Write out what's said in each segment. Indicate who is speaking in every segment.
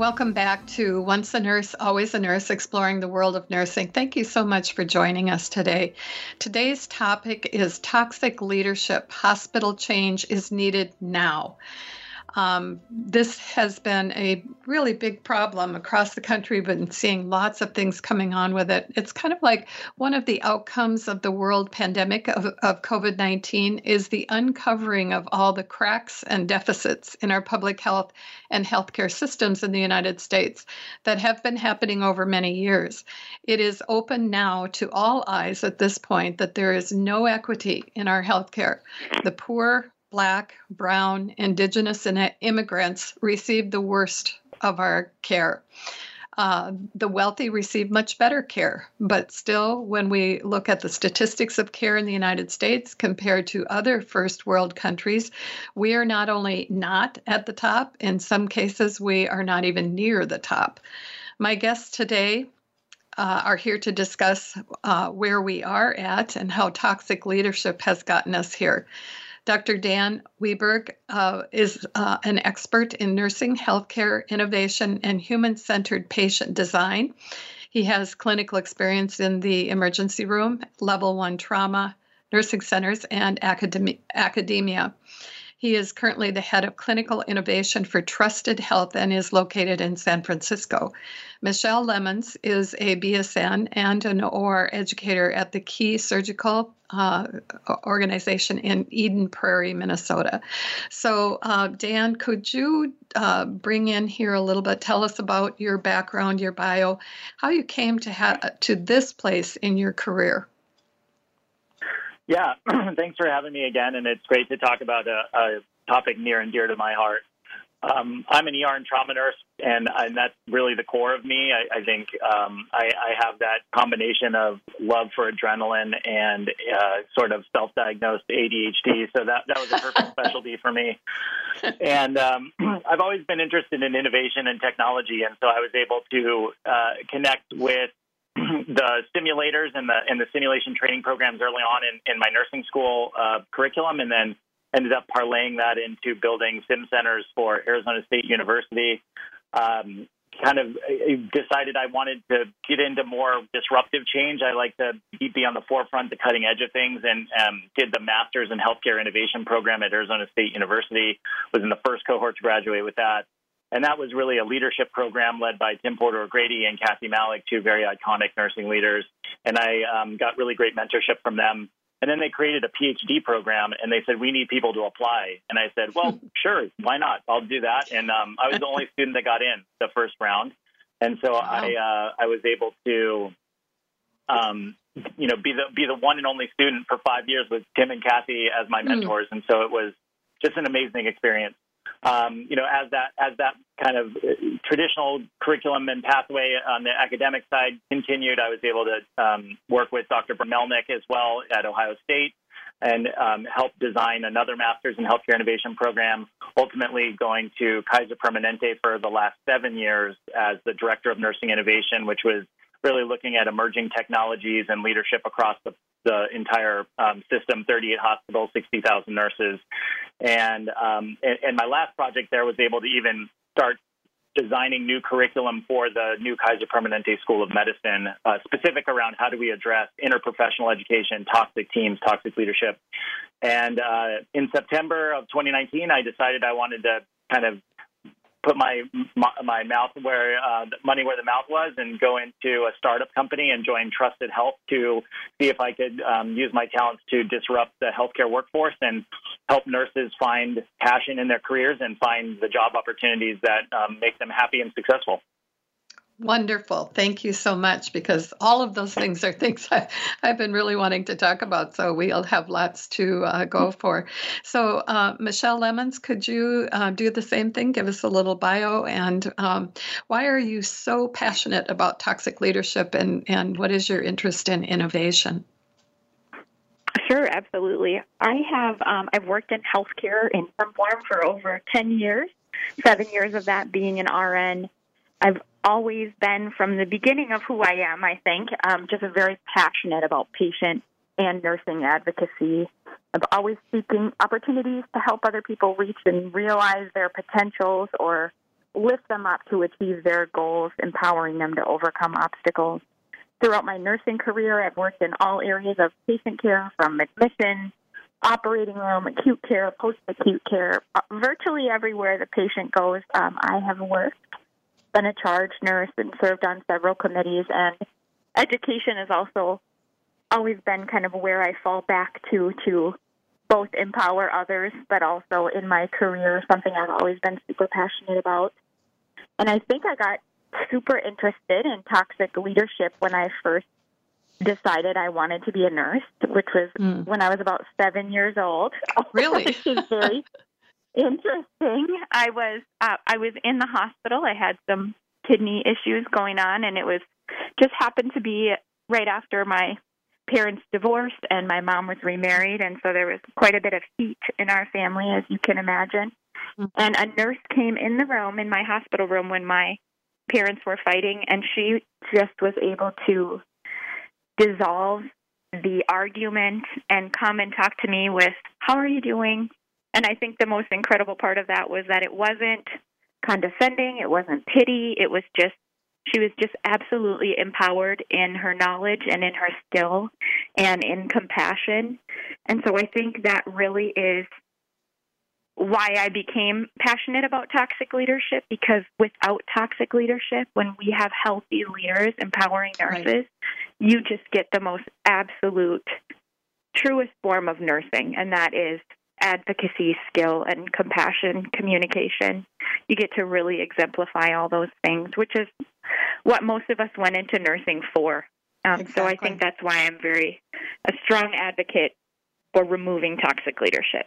Speaker 1: Welcome back to Once a Nurse, Always a Nurse, exploring the world of nursing. Thank you so much for joining us today. Today's topic is toxic leadership. Hospital change is needed now. Um, this has been a really big problem across the country. Been seeing lots of things coming on with it. It's kind of like one of the outcomes of the world pandemic of, of COVID 19 is the uncovering of all the cracks and deficits in our public health and healthcare systems in the United States that have been happening over many years. It is open now to all eyes at this point that there is no equity in our healthcare. The poor Black, Brown, Indigenous, and immigrants receive the worst of our care. Uh, the wealthy receive much better care, but still, when we look at the statistics of care in the United States compared to other first world countries, we are not only not at the top, in some cases, we are not even near the top. My guests today uh, are here to discuss uh, where we are at and how toxic leadership has gotten us here. Dr. Dan Weberg uh, is uh, an expert in nursing, healthcare innovation, and human centered patient design. He has clinical experience in the emergency room, level one trauma, nursing centers, and academia. He is currently the head of clinical innovation for Trusted Health and is located in San Francisco. Michelle Lemons is a BSN and an OR educator at the Key Surgical uh, organization in Eden Prairie, Minnesota. So, uh, Dan, could you uh, bring in here a little bit? Tell us about your background, your bio, how you came to ha- to this place in your career.
Speaker 2: Yeah, thanks for having me again, and it's great to talk about a, a topic near and dear to my heart. Um, I'm an ER and trauma nurse, and, and that's really the core of me. I, I think um, I, I, have that combination of love for adrenaline and uh, sort of self-diagnosed ADHD. So that that was a perfect specialty for me. And um, I've always been interested in innovation and technology, and so I was able to uh, connect with the simulators and the and the simulation training programs early on in, in my nursing school uh, curriculum, and then ended up parlaying that into building sim centers for Arizona State University. Um, kind of decided I wanted to get into more disruptive change. I like to be on the forefront, the cutting edge of things, and um, did the Masters in Healthcare Innovation program at Arizona State University. Was in the first cohort to graduate with that. And that was really a leadership program led by Tim Porter O'Grady and Kathy Malloch, two very iconic nursing leaders. And I um, got really great mentorship from them. And then they created a PhD program and they said, we need people to apply. And I said, well, sure, why not? I'll do that. And um, I was the only student that got in the first round. And so wow. I, uh, I was able to, um, you know, be the, be the one and only student for five years with Tim and Kathy as my hmm. mentors. Mm. And so it was just an amazing experience um, you know, as that as that kind of uh, traditional curriculum and pathway on the academic side continued, I was able to um, work with Dr. Melnyk as well at Ohio State and um, help design another master's in healthcare innovation program, ultimately going to Kaiser Permanente for the last seven years as the director of nursing innovation, which was really looking at emerging technologies and leadership across the, the entire um, system 38 hospitals, 60,000 nurses. And, um, and, and my last project there was able to even start designing new curriculum for the new Kaiser Permanente School of Medicine, uh, specific around how do we address interprofessional education, toxic teams, toxic leadership. And uh, in September of 2019, I decided I wanted to kind of put my my mouth where uh, money where the mouth was and go into a startup company and join Trusted Health to see if I could um, use my talents to disrupt the healthcare workforce and help nurses find passion in their careers and find the job opportunities that um, make them happy and successful.
Speaker 1: Wonderful. Thank you so much because all of those things are things I, have been really wanting to talk about. So we'll have lots to uh, go for. So, uh, Michelle Lemons, could you uh, do the same thing? Give us a little bio and um, why are you so passionate about toxic leadership and, and what is your interest in innovation?
Speaker 3: Sure, absolutely. I have um, I've worked in healthcare in some form for over ten years. Seven years of that being an RN. I've always been from the beginning of who I am, I think, um, just a very passionate about patient and nursing advocacy. I'm always seeking opportunities to help other people reach and realize their potentials or lift them up to achieve their goals, empowering them to overcome obstacles. Throughout my nursing career, I've worked in all areas of patient care from admission, operating room, acute care, post acute care, uh, virtually everywhere the patient goes, um, I have worked been a charge nurse and served on several committees, and education has also always been kind of where I fall back to to both empower others, but also in my career, something I've always been super passionate about. And I think I got super interested in toxic leadership when I first decided I wanted to be a nurse, which was mm. when I was about seven years old.
Speaker 1: Really?
Speaker 3: which is very interesting. I was uh, I was in the hospital. I had some kidney issues going on, and it was just happened to be right after my parents divorced and my mom was remarried, and so there was quite a bit of heat in our family, as you can imagine. Mm-hmm. And a nurse came in the room in my hospital room when my parents were fighting, and she just was able to dissolve the argument and come and talk to me with, How are you doing? And I think the most incredible part of that was that it wasn't condescending, it wasn't pity, it was just she was just absolutely empowered in her knowledge and in her skill and in compassion. And so I think that really is why I became passionate about toxic leadership because without toxic leadership, when we have healthy leaders empowering nurses, right. you just get the most absolute, truest form of nursing, and that is advocacy skill and compassion communication. You get to really exemplify all those things, which is what most of us went into nursing for. Um, exactly. So I think that's why I'm very a strong advocate for removing toxic leadership.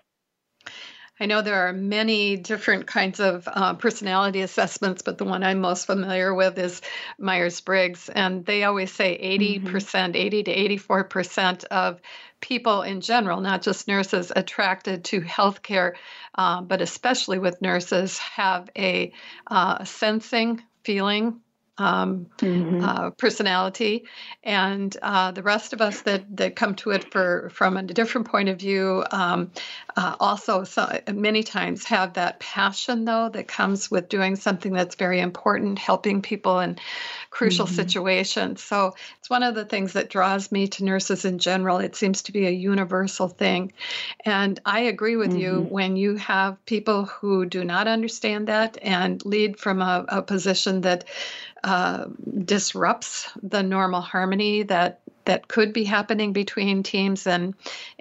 Speaker 1: I know there are many different kinds of uh, personality assessments, but the one I'm most familiar with is Myers Briggs. And they always say 80%, mm-hmm. 80 to 84% of people in general, not just nurses, attracted to healthcare, uh, but especially with nurses, have a uh, sensing feeling um, mm-hmm. uh, personality, and uh, the rest of us that, that come to it for from a different point of view um, uh, also so, many times have that passion though that comes with doing something that's very important, helping people in crucial mm-hmm. situations. So it's one of the things that draws me to nurses in general. It seems to be a universal thing, and I agree with mm-hmm. you when you have people who do not understand that and lead from a, a position that uh, disrupts the normal harmony that that could be happening between teams and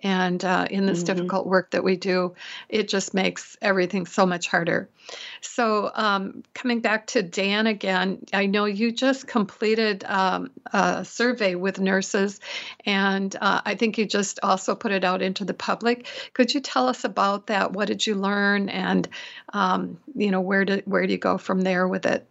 Speaker 1: and uh, in this mm-hmm. difficult work that we do it just makes everything so much harder. So um, coming back to dan again i know you just completed um, a survey with nurses and uh, i think you just also put it out into the public. Could you tell us about that? What did you learn? And um, you know where do where do you go from there with it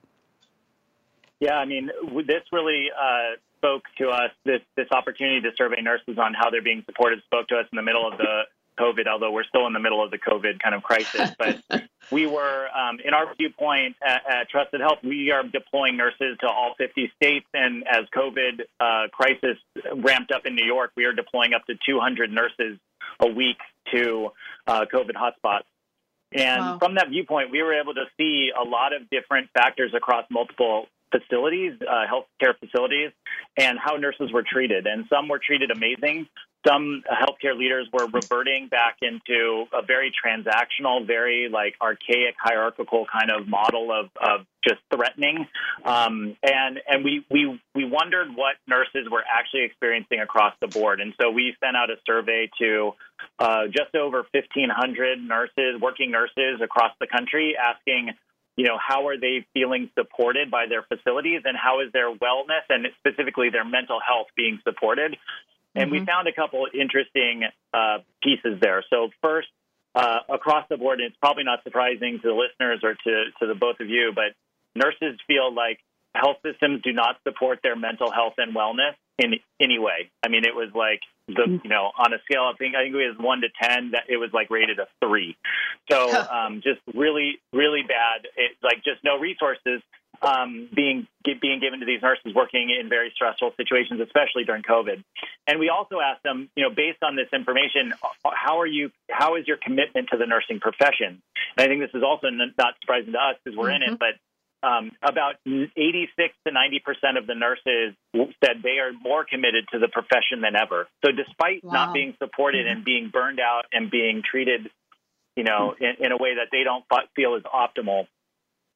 Speaker 2: yeah, I mean, this really uh, spoke to us. This this opportunity to survey nurses on how they're being supported spoke to us in the middle of the COVID, although we're still in the middle of the COVID kind of crisis. But we were, um, in our viewpoint at, at, Trusted Health, we are deploying nurses to all 50 states. And as COVID uh, crisis ramped up in New York, we are deploying up to 200 nurses a week to uh, COVID hotspots. And wow. from that viewpoint, we were able to see a lot of different factors across multiple facilities, uh, healthcare facilities, and how nurses were treated. And some were treated amazing. Some healthcare leaders were reverting back into a very transactional, very like archaic, hierarchical kind of model of, of just threatening. Um, and and we, we we wondered what nurses were actually experiencing across the board. And so we sent out a survey to uh, just over 1,500 nurses, working nurses across the country, asking you know, how are they feeling supported by their facilities and how is their wellness and specifically their mental health being supported? And mm-hmm. we found a couple interesting uh, pieces there. So, first, uh, across the board, and it's probably not surprising to the listeners or to, to the both of you, but nurses feel like health systems do not support their mental health and wellness in any way. I mean, it was like the you know on a scale of I think I think it was one to ten that it was like rated a three. So um, just really really bad. It, like just no resources um, being being given to these nurses working in very stressful situations, especially during COVID. And we also asked them, you know, based on this information, how are you? How is your commitment to the nursing profession? And I think this is also not surprising to us because we're mm-hmm. in it, but um, about 86 to 90 percent of the nurses said they are more committed to the profession than ever. So, despite wow. not being supported mm-hmm. and being burned out and being treated, you know, in, in, a way that they don't feel is optimal,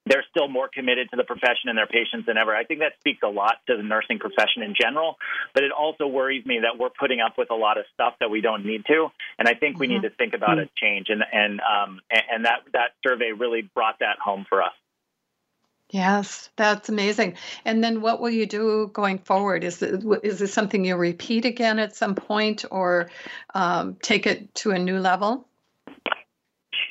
Speaker 2: they're still more committed to the profession and their patients than ever. I think that speaks a lot to the nursing profession in general, but it also worries me that we're putting up with a lot of stuff that we don't need to, and I think we mm-hmm. need to think about mm-hmm. a change. And and um, and that that survey really brought that home for us.
Speaker 1: Yes, that's amazing. And then what will you do going forward? Is is this something you repeat again at some point or um, take it to a new level?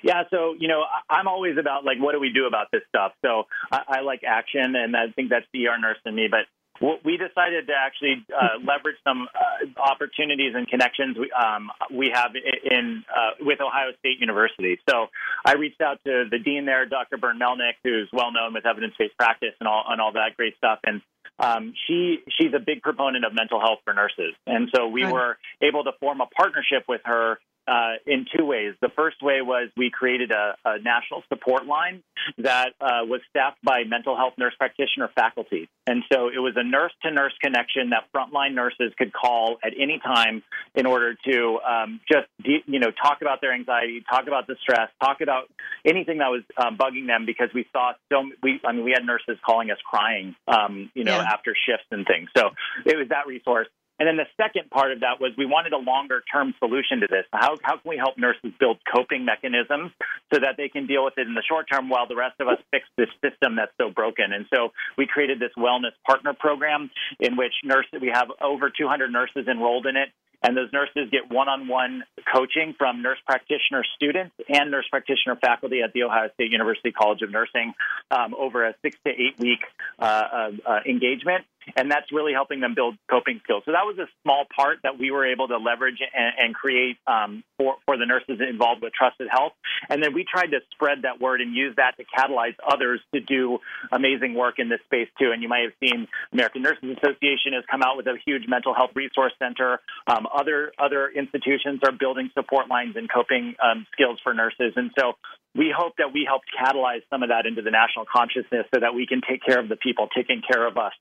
Speaker 2: Yeah, so you know, I'm always about like, what do we do about this stuff? So I, I like action, and I think that's the ER nurse in me. But we decided to actually uh, leverage some uh, opportunities and connections we, um, we have in uh, with Ohio State University. So I reached out to the dean there, Dr. Bern Melnyk, who's well known with evidence-based practice and all and all that great stuff. And um, she she's a big proponent of mental health for nurses, and so we were able to form a partnership with her uh, in two ways. The first way was we created a, a national support line that uh, was staffed by mental health nurse practitioner faculty. And so it was a nurse to nurse connection that frontline nurses could call at any time in order to um, just, you know, talk about their anxiety, talk about the stress, talk about anything that was um, bugging them because we saw so, we, I mean, we had nurses calling us crying, um, you know, yeah. after shifts and things. So it was that resource. And then the second part of that was we wanted a longer term solution to this. How, how can we help nurses build coping mechanisms so that they can deal with it in the short term while the rest of us fix this system that's so broken? And so we created this wellness partner program in which nurses, we have over 200 nurses enrolled in it. And those nurses get one on one coaching from nurse practitioner students and nurse practitioner faculty at The Ohio State University College of Nursing um, over a six to eight week uh, uh, uh, engagement and that's really helping them build coping skills. So that was a small part that we were able to leverage and, and create um, for for the nurses involved with Trusted Health, and then we tried to spread that word and use that to catalyze others to do amazing work in this space too. And you might have seen American Nurses Association has come out with a huge mental health resource center. Um, other other institutions are building support lines and coping um, skills for nurses, and so we hope that we helped catalyze some of that into the national consciousness so that we can take care of the people taking care of us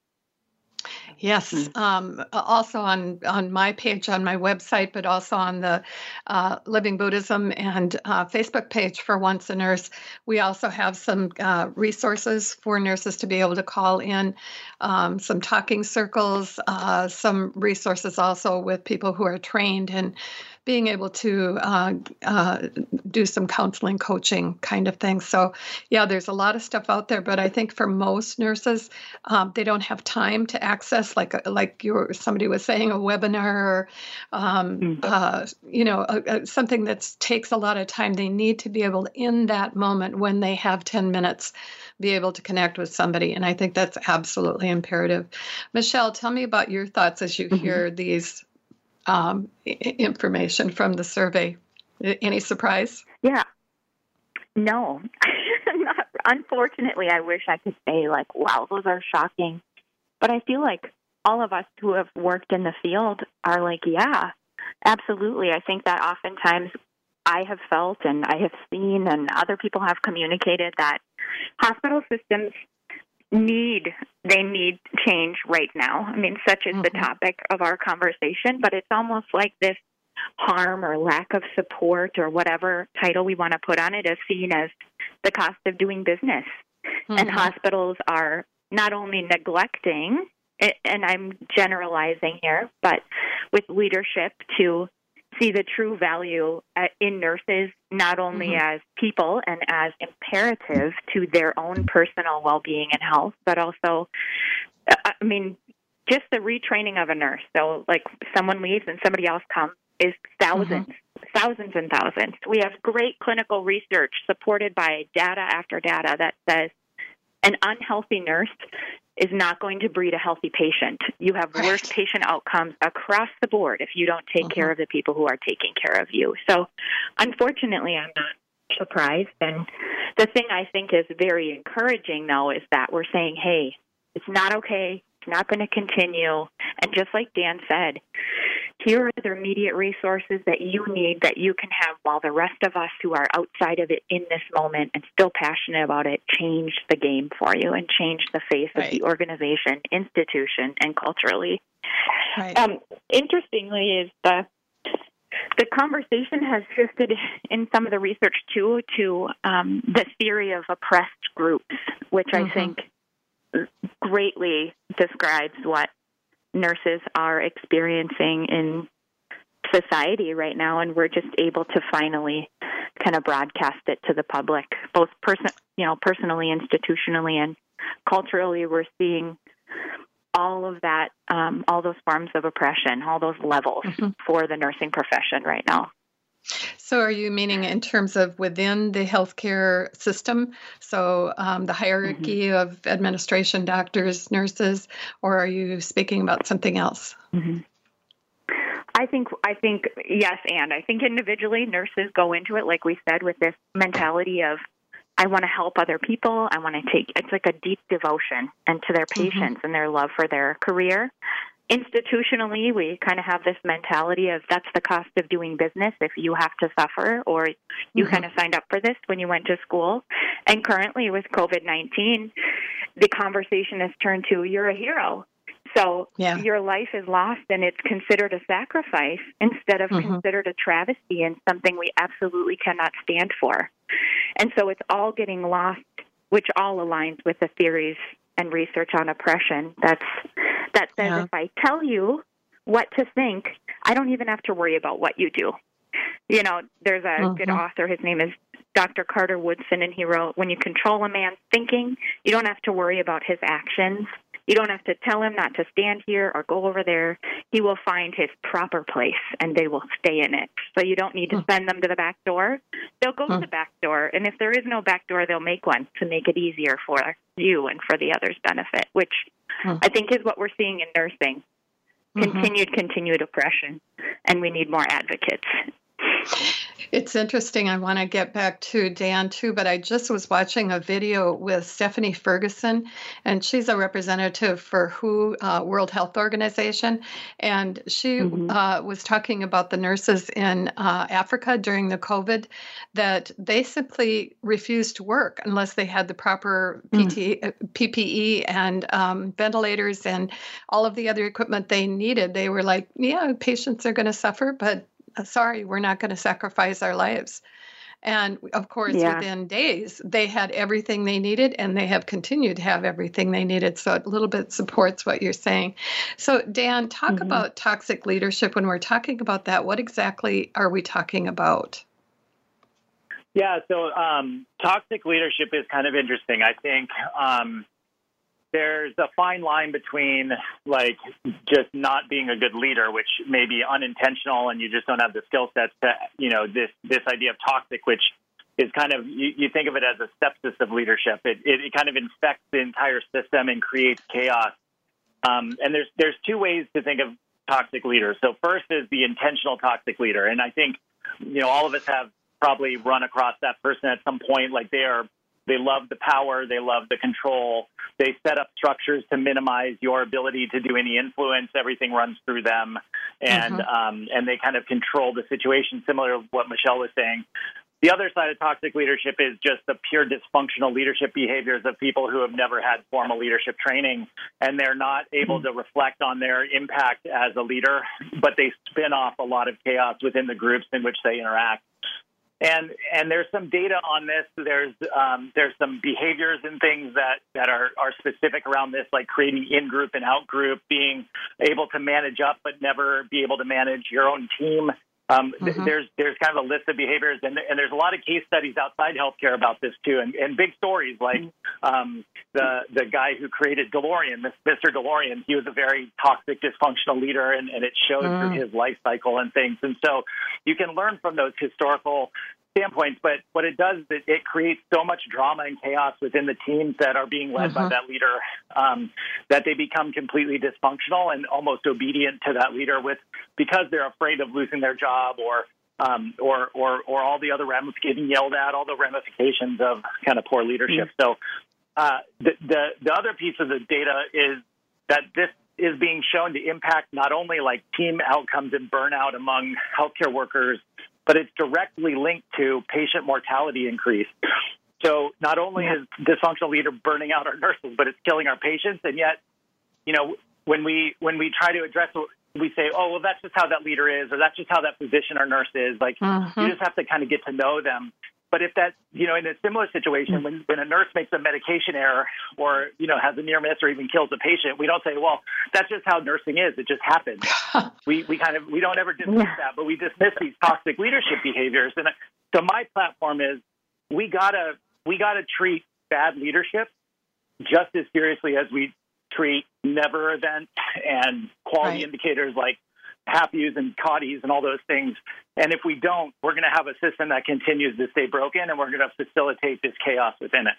Speaker 1: Yes, mm. um, also on on my page on my website, but also on the uh, Living Buddhism and uh, Facebook page for Once a Nurse, we also have some uh, resources for nurses to be able to call in, um, some talking circles, uh, some resources also with people who are trained in being able to uh, uh, do some counseling, coaching kind of thing. So, yeah, there's a lot of stuff out there, but I think for most nurses, um, they don't have time to access, like like you somebody was saying, a webinar or, um, mm-hmm. uh, you know, a, a, something that takes a lot of time. They need to be able, in that moment when they have 10 minutes, be able to connect with somebody. And I think that's absolutely imperative. Michelle, tell me about your thoughts as you mm-hmm. hear these um, information from the survey. Any surprise?
Speaker 3: Yeah. No. Not, unfortunately, I wish I could say, like, wow, those are shocking. But I feel like all of us who have worked in the field are like, yeah, absolutely. I think that oftentimes I have felt and I have seen, and other people have communicated that hospital systems need they need change right now. I mean, such is mm-hmm. the topic of our conversation, but it's almost like this harm or lack of support or whatever title we want to put on it is seen as the cost of doing business. Mm-hmm. And hospitals are not only neglecting and I'm generalizing here, but with leadership to see the true value uh, in nurses, not only mm-hmm. as people and as imperative to their own personal well being and health, but also, uh, I mean, just the retraining of a nurse. So, like, someone leaves and somebody else comes is 1000s mm-hmm. thousands and thousands. We have great clinical research supported by data after data that says an unhealthy nurse is not going to breed a healthy patient. You have right. worse patient outcomes across the board if you don't take mm-hmm. care of the people who are taking care of you. So, unfortunately, I'm not surprised. And the thing I think is very encouraging, though, is that we're saying, hey, it's not okay. It's not going to continue. And just like Dan said, here are the immediate resources that you need that you can have while the rest of us who are outside of it in this moment and still passionate about it change the game for you and change the face right. of the organization, institution, and culturally. Right. Um, interestingly, is the the conversation has shifted in some of the research too to um, the theory of oppressed groups, which mm-hmm. I think greatly describes what nurses are experiencing in society right now and we're just able to finally kind of broadcast it to the public both person you know personally institutionally and culturally we're seeing all of that um, all those forms of oppression all those levels mm-hmm. for the nursing profession right now
Speaker 1: so, are you meaning in terms of within the healthcare system? So, um, the hierarchy mm-hmm. of administration, doctors, nurses, or are you speaking about something else?
Speaker 3: Mm-hmm. I think I think yes, and I think individually nurses go into it like we said with this mentality of I want to help other people. I want to take it's like a deep devotion and to their mm-hmm. patients mm-hmm. and their love for their career institutionally, we kind of have this mentality of that's the cost of doing business if you have to suffer or you mm-hmm. kind of signed up for this when you went to school. And currently, with COVID 19, the conversation has turned to you're a hero. So yeah. your life is lost and it's considered a sacrifice instead of mm-hmm. considered a travesty and something we absolutely cannot stand for. And so it's all getting lost, which all aligns with the theories and research on oppression that's that says yeah. if I tell you what to think, I don't even have to worry about what you do. You know, there's a mm-hmm. good author, his name is Dr. Carter Woodson, and he wrote, When you control a man's thinking, you don't have to worry about his actions. You don't have to tell him not to stand here or go over there. He will find his proper place and they will stay in it. So you don't need to hmm. send them to the back door. They'll go to hmm. the back door. And if there is no back door, they'll make one to make it easier for you and for the others' benefit, which hmm. I think is what we're seeing in nursing. Mm-hmm. Continued, continued oppression. And we need more advocates.
Speaker 1: It's interesting. I want to get back to Dan too, but I just was watching a video with Stephanie Ferguson, and she's a representative for WHO uh, World Health Organization, and she mm-hmm. uh, was talking about the nurses in uh, Africa during the COVID that they simply refused to work unless they had the proper PT, mm. PPE and um, ventilators and all of the other equipment they needed. They were like, "Yeah, patients are going to suffer, but uh, sorry, we're not going to sacrifice our lives. And of course, yeah. within days, they had everything they needed and they have continued to have everything they needed. So it a little bit supports what you're saying. So, Dan, talk mm-hmm. about toxic leadership. When we're talking about that, what exactly are we talking about?
Speaker 2: Yeah, so um, toxic leadership is kind of interesting. I think um, there's a fine line between like just not being a good leader, which may be unintentional, and you just don't have the skill sets to, you know, this this idea of toxic, which is kind of you, you think of it as a sepsis of leadership. It, it, it kind of infects the entire system and creates chaos. Um, and there's there's two ways to think of toxic leaders. So first is the intentional toxic leader, and I think you know all of us have probably run across that person at some point. Like they are they love the power. They love the control. They set up structures to minimize your ability to do any influence. Everything runs through them, and mm-hmm. um, and they kind of control the situation. Similar to what Michelle was saying. The other side of toxic leadership is just the pure dysfunctional leadership behaviors of people who have never had formal leadership training and they're not able mm-hmm. to reflect on their impact as a leader, but they spin off a lot of chaos within the groups in which they interact. And and there's some data on this. There's um, there's some behaviors and things that that are are specific around this, like creating in group and out group, being able to manage up but never be able to manage your own team. Um, mm-hmm. th- there's there's kind of a list of behaviors, and, and there's a lot of case studies outside healthcare about this too, and, and big stories like um, the the guy who created DeLorean, Mr. DeLorean. He was a very toxic, dysfunctional leader, and, and it showed mm. through his life cycle and things. And so you can learn from those historical standpoints, but what it does is it, it, creates so much drama and chaos within the teams that are being led by mm-hmm. that leader um, that they become completely dysfunctional and almost obedient to that leader with because they're afraid of losing their job or um, or, or or all the other ramifications getting yelled at, all the ramifications of kind of poor leadership. Mm-hmm. So uh, the, the the other piece of the data is that this is being shown to impact not only like team outcomes and burnout among healthcare workers but it's directly linked to patient mortality increase. So not only is dysfunctional leader burning out our nurses, but it's killing our patients. And yet, you know, when we when we try to address it, we say, oh, well, that's just how that leader is, or that's just how that physician or nurse is. Like, mm-hmm. you just have to kind of get to know them but if that, you know, in a similar situation, when, when a nurse makes a medication error or, you know, has a near miss or even kills a patient, we don't say, well, that's just how nursing is. It just happens. we, we kind of, we don't ever dismiss yeah. that, but we dismiss these toxic leadership behaviors. And uh, so my platform is we gotta, we gotta treat bad leadership just as seriously as we treat never events and quality right. indicators like HAPUs and CAUTIs and all those things. And if we don't, we're going to have a system that continues to stay broken and we're going to facilitate this chaos within it.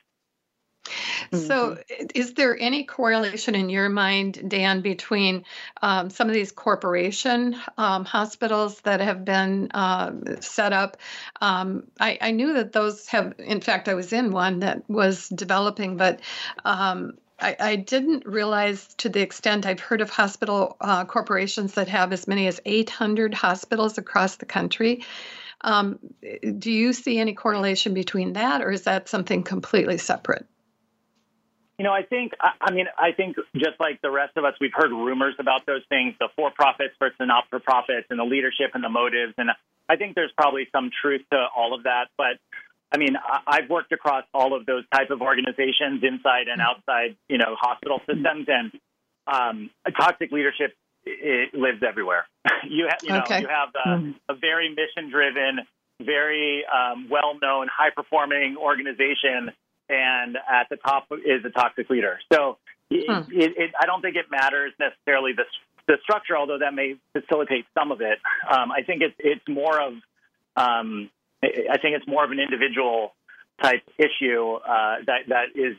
Speaker 1: So, mm-hmm. is there any correlation in your mind, Dan, between um, some of these corporation um, hospitals that have been uh, set up? Um, I, I, knew that those have, in fact, I was in one that was developing, but um, I, I, didn't realize to the extent I've heard of hospital uh, corporations that have as many as 800 hospitals across the country. Um, do you see any correlation between that, or is that something completely separate?
Speaker 2: You know, I think, I mean, I think just like the rest of us, we've heard rumors about those things the for profits versus the not for profits and the leadership and the motives. And I think there's probably some truth to all of that. But I mean, I've worked across all of those type of organizations, inside and outside, you know, hospital systems, and um, toxic leadership it lives everywhere. you, ha- you know, okay. you have a, mm-hmm. a very mission-driven, very um, well-known, high-performing organization, and at the top is a toxic leader. So, hmm. it, it, I don't think it matters necessarily the the structure, although that may facilitate some of it. Um, I think it's it's more of um, I think it's more of an individual type issue uh, that that is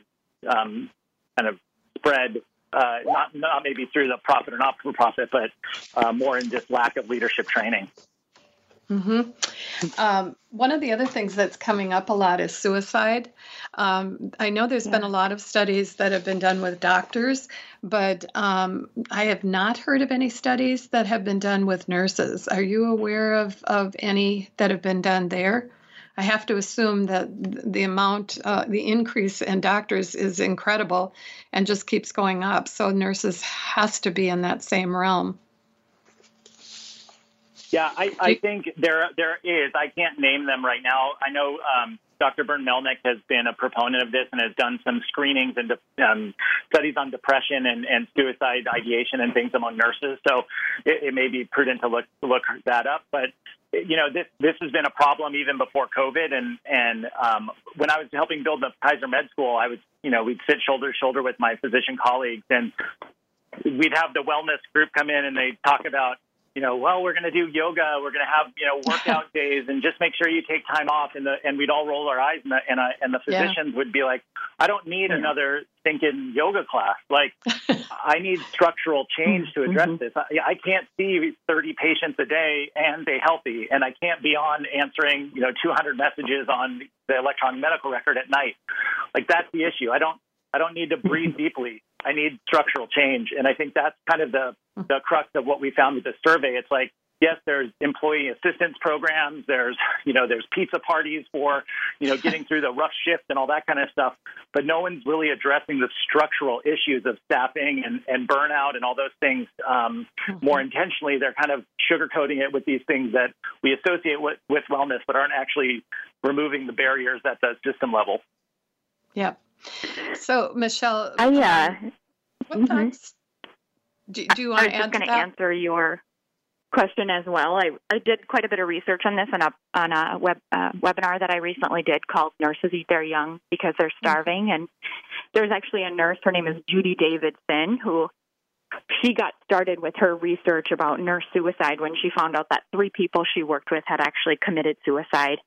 Speaker 2: um, kind of spread uh, not not maybe through the profit or not for profit, but uh, more in just lack of leadership training.
Speaker 1: Mm-hmm. Um, one of the other things that's coming up a lot is suicide. Um, I know there's yeah. been a lot of studies that have been done with doctors, but um, I have not heard of any studies that have been done with nurses. Are you aware of, of any that have been done there? I have to assume that the amount, uh, the increase in doctors is incredible and just keeps going up. So nurses has to be in that same realm.
Speaker 2: Yeah, I, I think there there is. I can't name them right now. I know um, Dr. Bern Melnyk has been a proponent of this and has done some screenings and um, studies on depression and, and suicide ideation and things among nurses. So it, it may be prudent to look look that up. But you know, this this has been a problem even before COVID. And and um, when I was helping build the Kaiser Med School, I was you know we'd sit shoulder to shoulder with my physician colleagues and we'd have the wellness group come in and they'd talk about you know, well, we're going to do yoga, we're going to have, you know, workout days, and just make sure you take time off. And the and we'd all roll our eyes, and the and, uh, and the physicians yeah. would be like, I don't need yeah. another thinking yoga class. Like, I need structural change to address mm-hmm. this. I, I can't see 30 patients a day and stay healthy, and I can't be on answering, you know, 200 messages on the electronic medical record at night. Like, that's the issue. I don't I don't need to breathe deeply. I need structural change. And I think that's kind of the, the crux of what we found with the survey. It's like, yes, there's employee assistance programs. There's, you know, there's pizza parties for, you know, getting through the rough shift and all that kind of stuff. But no one's really addressing the structural issues of staffing and, and burnout and all those things um, more intentionally. They're kind of sugarcoating it with these things that we associate with, with wellness, but aren't actually removing the barriers at the system level.
Speaker 1: Yep. So, Michelle.
Speaker 3: Uh, yeah.
Speaker 1: What mm-hmm. thoughts do, do you want to
Speaker 3: I was
Speaker 1: just
Speaker 3: going to answer your. question as well. I, I did quite a bit of research on this on a on a web uh, webinar that I recently did called "Nurses Eat Their Young Because They're mm-hmm. Starving." And there's actually a nurse. Her name is Judy Davidson, who she got started with her research about nurse suicide when she found out that three people she worked with had actually committed suicide.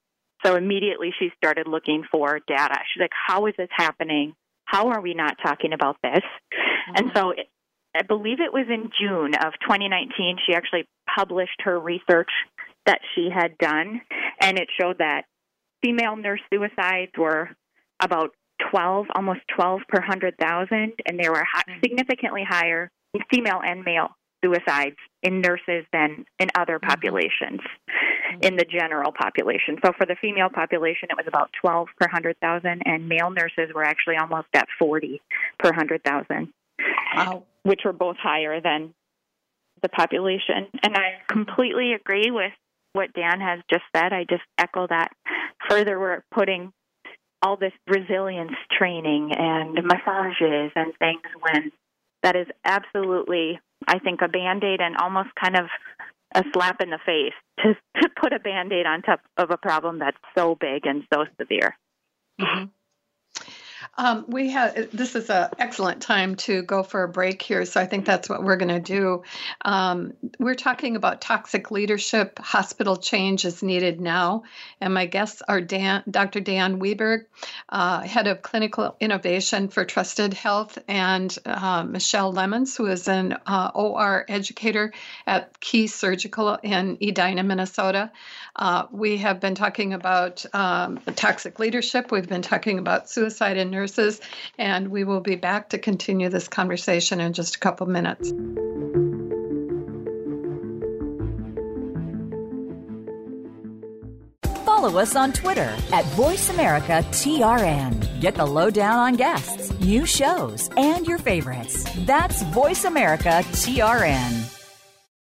Speaker 3: So immediately she started looking for data. She's like, "How is this happening? How are we not talking about this?" Mm-hmm. And so I believe it was in June of 2019, she actually published her research that she had done, and it showed that female nurse suicides were about 12, almost 12 per 100,000, and they were mm. significantly higher in female and male suicides in nurses than in other mm-hmm. populations mm-hmm. in the general population. So for the female population, it was about 12 per 100,000, and male nurses were actually almost at 40 per 100,000. Wow which were both higher than the population. And I completely agree with what Dan has just said. I just echo that. Further, we're putting all this resilience training and massages and things when that is absolutely, I think, a band aid and almost kind of a slap in the face to, to put a band aid on top of a problem that's so big and so severe.
Speaker 1: Mm-hmm. Um, we have this is an excellent time to go for a break here, so I think that's what we're going to do. Um, we're talking about toxic leadership. Hospital change is needed now, and my guests are Dan, Dr. Dan Weberg, uh, head of clinical innovation for Trusted Health, and uh, Michelle Lemons, who is an uh, OR educator at Key Surgical in Edina, Minnesota. Uh, we have been talking about um, toxic leadership. We've been talking about suicide and nurses, and we will be back to continue this conversation in just a couple minutes.
Speaker 4: Follow us on Twitter at VoiceAmericaTRN. Get the lowdown on guests, new shows, and your favorites. That's VoiceAmericaTRN.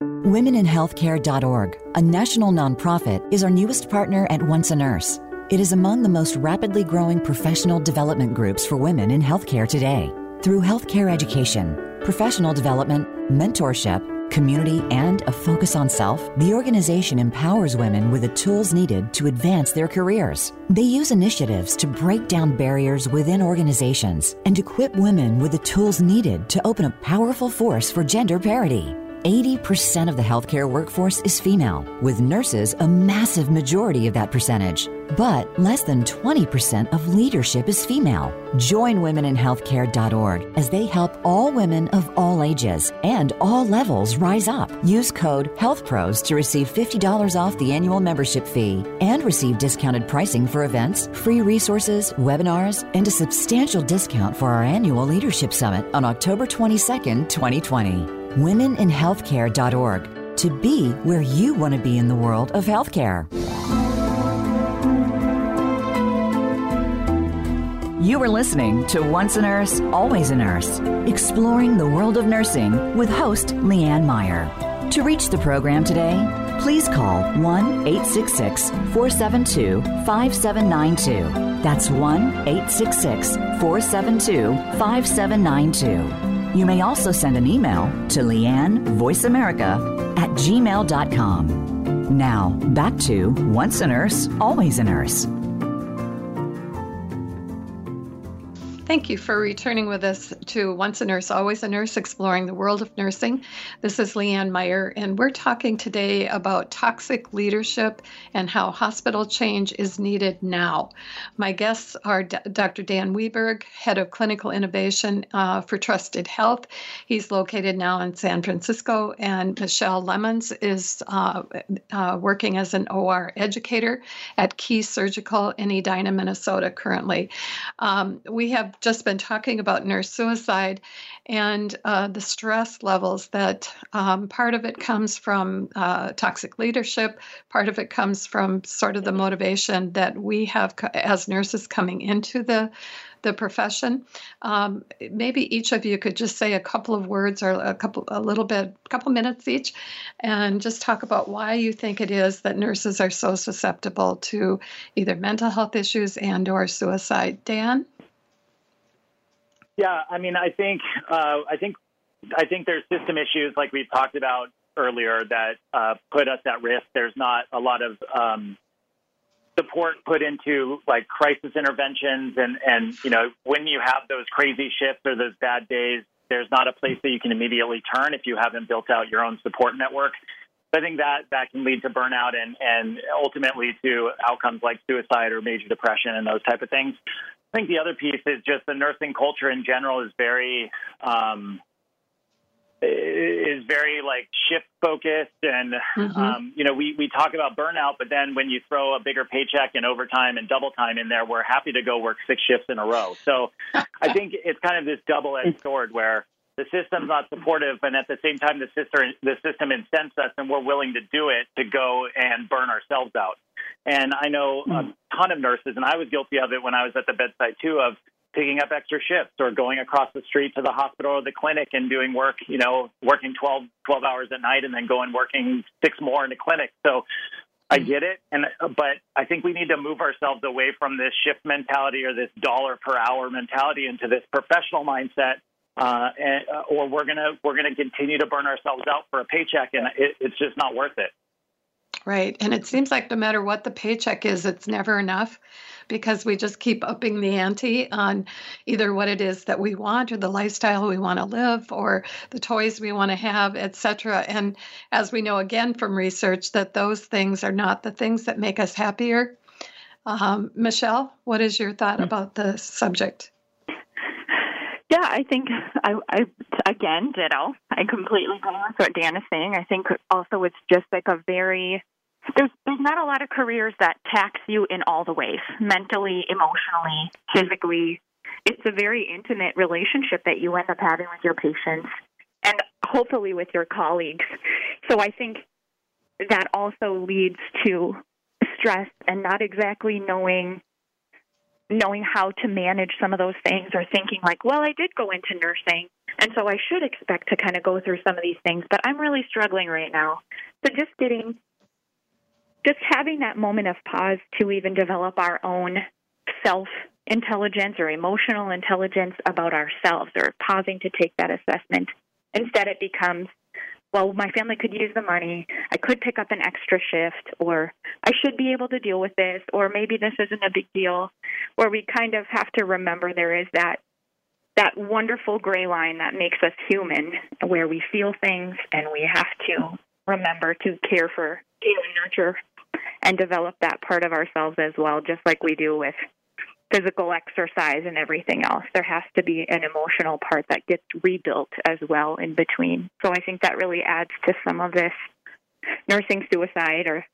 Speaker 4: WomenInHealthcare.org, a national nonprofit, is our newest partner at Once a Nurse. It is among the most rapidly growing professional development groups for women in healthcare today. Through healthcare education, professional development, mentorship, community, and a focus on self, the organization empowers women with the tools needed to advance their careers. They use initiatives to break down barriers within organizations and equip women with the tools needed to open a powerful force for gender parity. 80% of the healthcare workforce is female, with nurses a massive majority of that percentage. But less than 20% of leadership is female. Join womeninhealthcare.org as they help all women of all ages and all levels rise up. Use code HealthPros to receive $50 off the annual membership fee and receive discounted pricing for events, free resources, webinars, and a substantial discount for our annual Leadership Summit on October 22nd, 2020 womeninhealthcare.org to be where you want to be in the world of healthcare. You are listening to Once a Nurse, Always a Nurse, exploring the world of nursing with host Leanne Meyer. To reach the program today, please call 1 866 472 5792. That's 1 866 472 5792 you may also send an email to Leanne Voice America at gmail.com. Now, back to Once a Nurse, Always a Nurse.
Speaker 1: Thank you for returning with us to Once a Nurse, Always a Nurse, exploring the world of nursing. This is Leanne Meyer, and we're talking today about toxic leadership and how hospital change is needed now. My guests are D- Dr. Dan Weberg, Head of Clinical Innovation uh, for Trusted Health. He's located now in San Francisco, and Michelle Lemons is uh, uh, working as an OR educator at Key Surgical in Edina, Minnesota, currently. Um, we have just been talking about nurse suicide and uh, the stress levels that um, part of it comes from uh, toxic leadership, part of it comes from sort of the motivation that we have as nurses coming into the the profession. Um, maybe each of you could just say a couple of words or a couple, a little bit, a couple minutes each, and just talk about why you think it is that nurses are so susceptible to either mental health issues and/or suicide. Dan.
Speaker 2: Yeah, I mean, I think uh, I think I think there's system issues like we've talked about earlier that uh, put us at risk. There's not a lot of um, support put into like crisis interventions, and and you know when you have those crazy shifts or those bad days, there's not a place that you can immediately turn if you haven't built out your own support network. I think that that can lead to burnout and and ultimately to outcomes like suicide or major depression and those type of things. I think the other piece is just the nursing culture in general is very um, is very like shift focused and mm-hmm. um, you know we, we talk about burnout but then when you throw a bigger paycheck and overtime and double time in there we're happy to go work six shifts in a row so i think it's kind of this double edged sword where the system's not supportive and at the same time the system the system incents us and we're willing to do it to go and burn ourselves out and i know a hmm. ton of nurses and i was guilty of it when i was at the bedside too of picking up extra shifts or going across the street to the hospital or the clinic and doing work, you know, working 12, 12 hours at night and then going working six more in the clinic. So I get it. And, but I think we need to move ourselves away from this shift mentality or this dollar per hour mentality into this professional mindset. Uh, and, uh, or we're gonna we're gonna continue to burn ourselves out for a paycheck, and it, it's just not worth it.
Speaker 1: Right. And it seems like no matter what the paycheck is, it's never enough because we just keep upping the ante on either what it is that we want or the lifestyle we want to live or the toys we want to have, etc. And as we know again from research, that those things are not the things that make us happier. Um, Michelle, what is your thought hmm. about the subject?
Speaker 3: Yeah, I think I, I again ditto. I completely agree with what Dan is saying. I think also it's just like a very there's there's not a lot of careers that tax you in all the ways mentally emotionally physically it's a very intimate relationship that you end up having with your patients and hopefully with your colleagues so i think that also leads to stress and not exactly knowing knowing how to manage some of those things or thinking like well i did go into nursing and so i should expect to kind of go through some of these things but i'm really struggling right now so just getting just having that moment of pause to even develop our own self intelligence or emotional intelligence about ourselves or pausing to take that assessment. Instead, it becomes, well, my family could use the money. I could pick up an extra shift, or I should be able to deal with this, or maybe this isn't a big deal. Where we kind of have to remember there is that that wonderful gray line that makes us human, where we feel things and we have to remember to care for, care nurture and develop that part of ourselves as well, just like we do with physical exercise and everything else. There has to be an emotional part that gets rebuilt as well in between. So I think that really adds to some of this nursing suicide or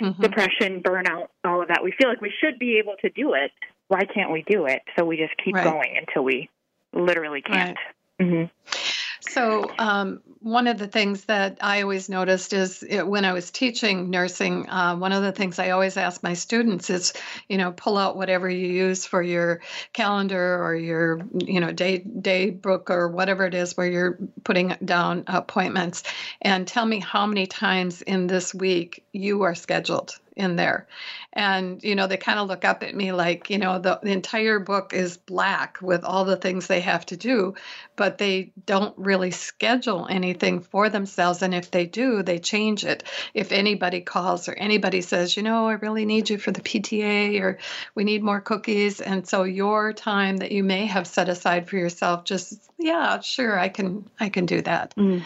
Speaker 3: mm-hmm. depression, burnout, all of that. We feel like we should be able to do it. Why can't we do it? So we just keep right. going until we literally can't. Right. Mm-hmm.
Speaker 1: So, um, one of the things that I always noticed is it, when I was teaching nursing, uh, one of the things I always ask my students is, you know, pull out whatever you use for your calendar or your, you know, day day book or whatever it is where you're putting down appointments, and tell me how many times in this week you are scheduled in there. And, you know, they kind of look up at me like, you know, the, the, entire book is black with all the things they have to do, but they don't really schedule anything for themselves. And if they do, they change it. If anybody calls or anybody says, you know, I really need you for the PTA or we need more cookies. And so your time that you may have set aside for yourself, just, yeah, sure, I can, I can do that. Mm.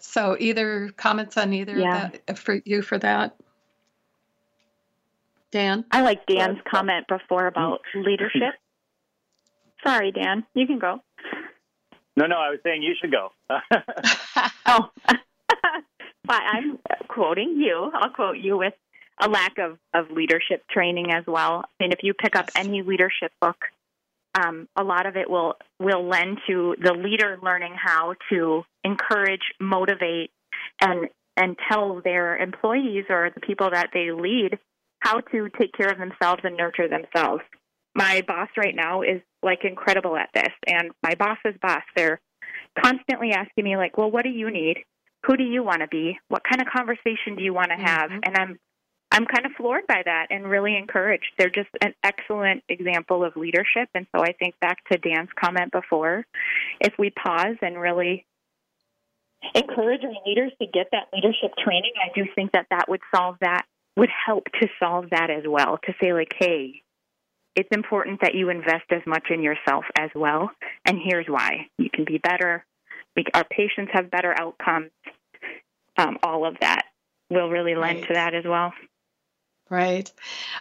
Speaker 1: So either comments on either yeah. that for you for that? Dan?
Speaker 3: I like Dan's comment before about mm-hmm. leadership. Sorry, Dan. You can go.
Speaker 2: No, no, I was saying you should go.
Speaker 3: oh. but I'm quoting you. I'll quote you with a lack of, of leadership training as well. I mean, if you pick up any leadership book, um, a lot of it will will lend to the leader learning how to encourage, motivate, and and tell their employees or the people that they lead how to take care of themselves and nurture themselves. My boss right now is like incredible at this, and my boss's boss, they're constantly asking me like, "Well, what do you need? Who do you want to be? What kind of conversation do you want to have?" Mm-hmm. And I'm I'm kind of floored by that and really encouraged. They're just an excellent example of leadership. And so I think back to Dan's comment before, if we pause and really encourage our leaders to get that leadership training, I do think that that would solve that, would help to solve that as well. To say, like, hey, it's important that you invest as much in yourself as well. And here's why you can be better. We, our patients have better outcomes. Um, all of that will really lend right. to that as well.
Speaker 1: Right.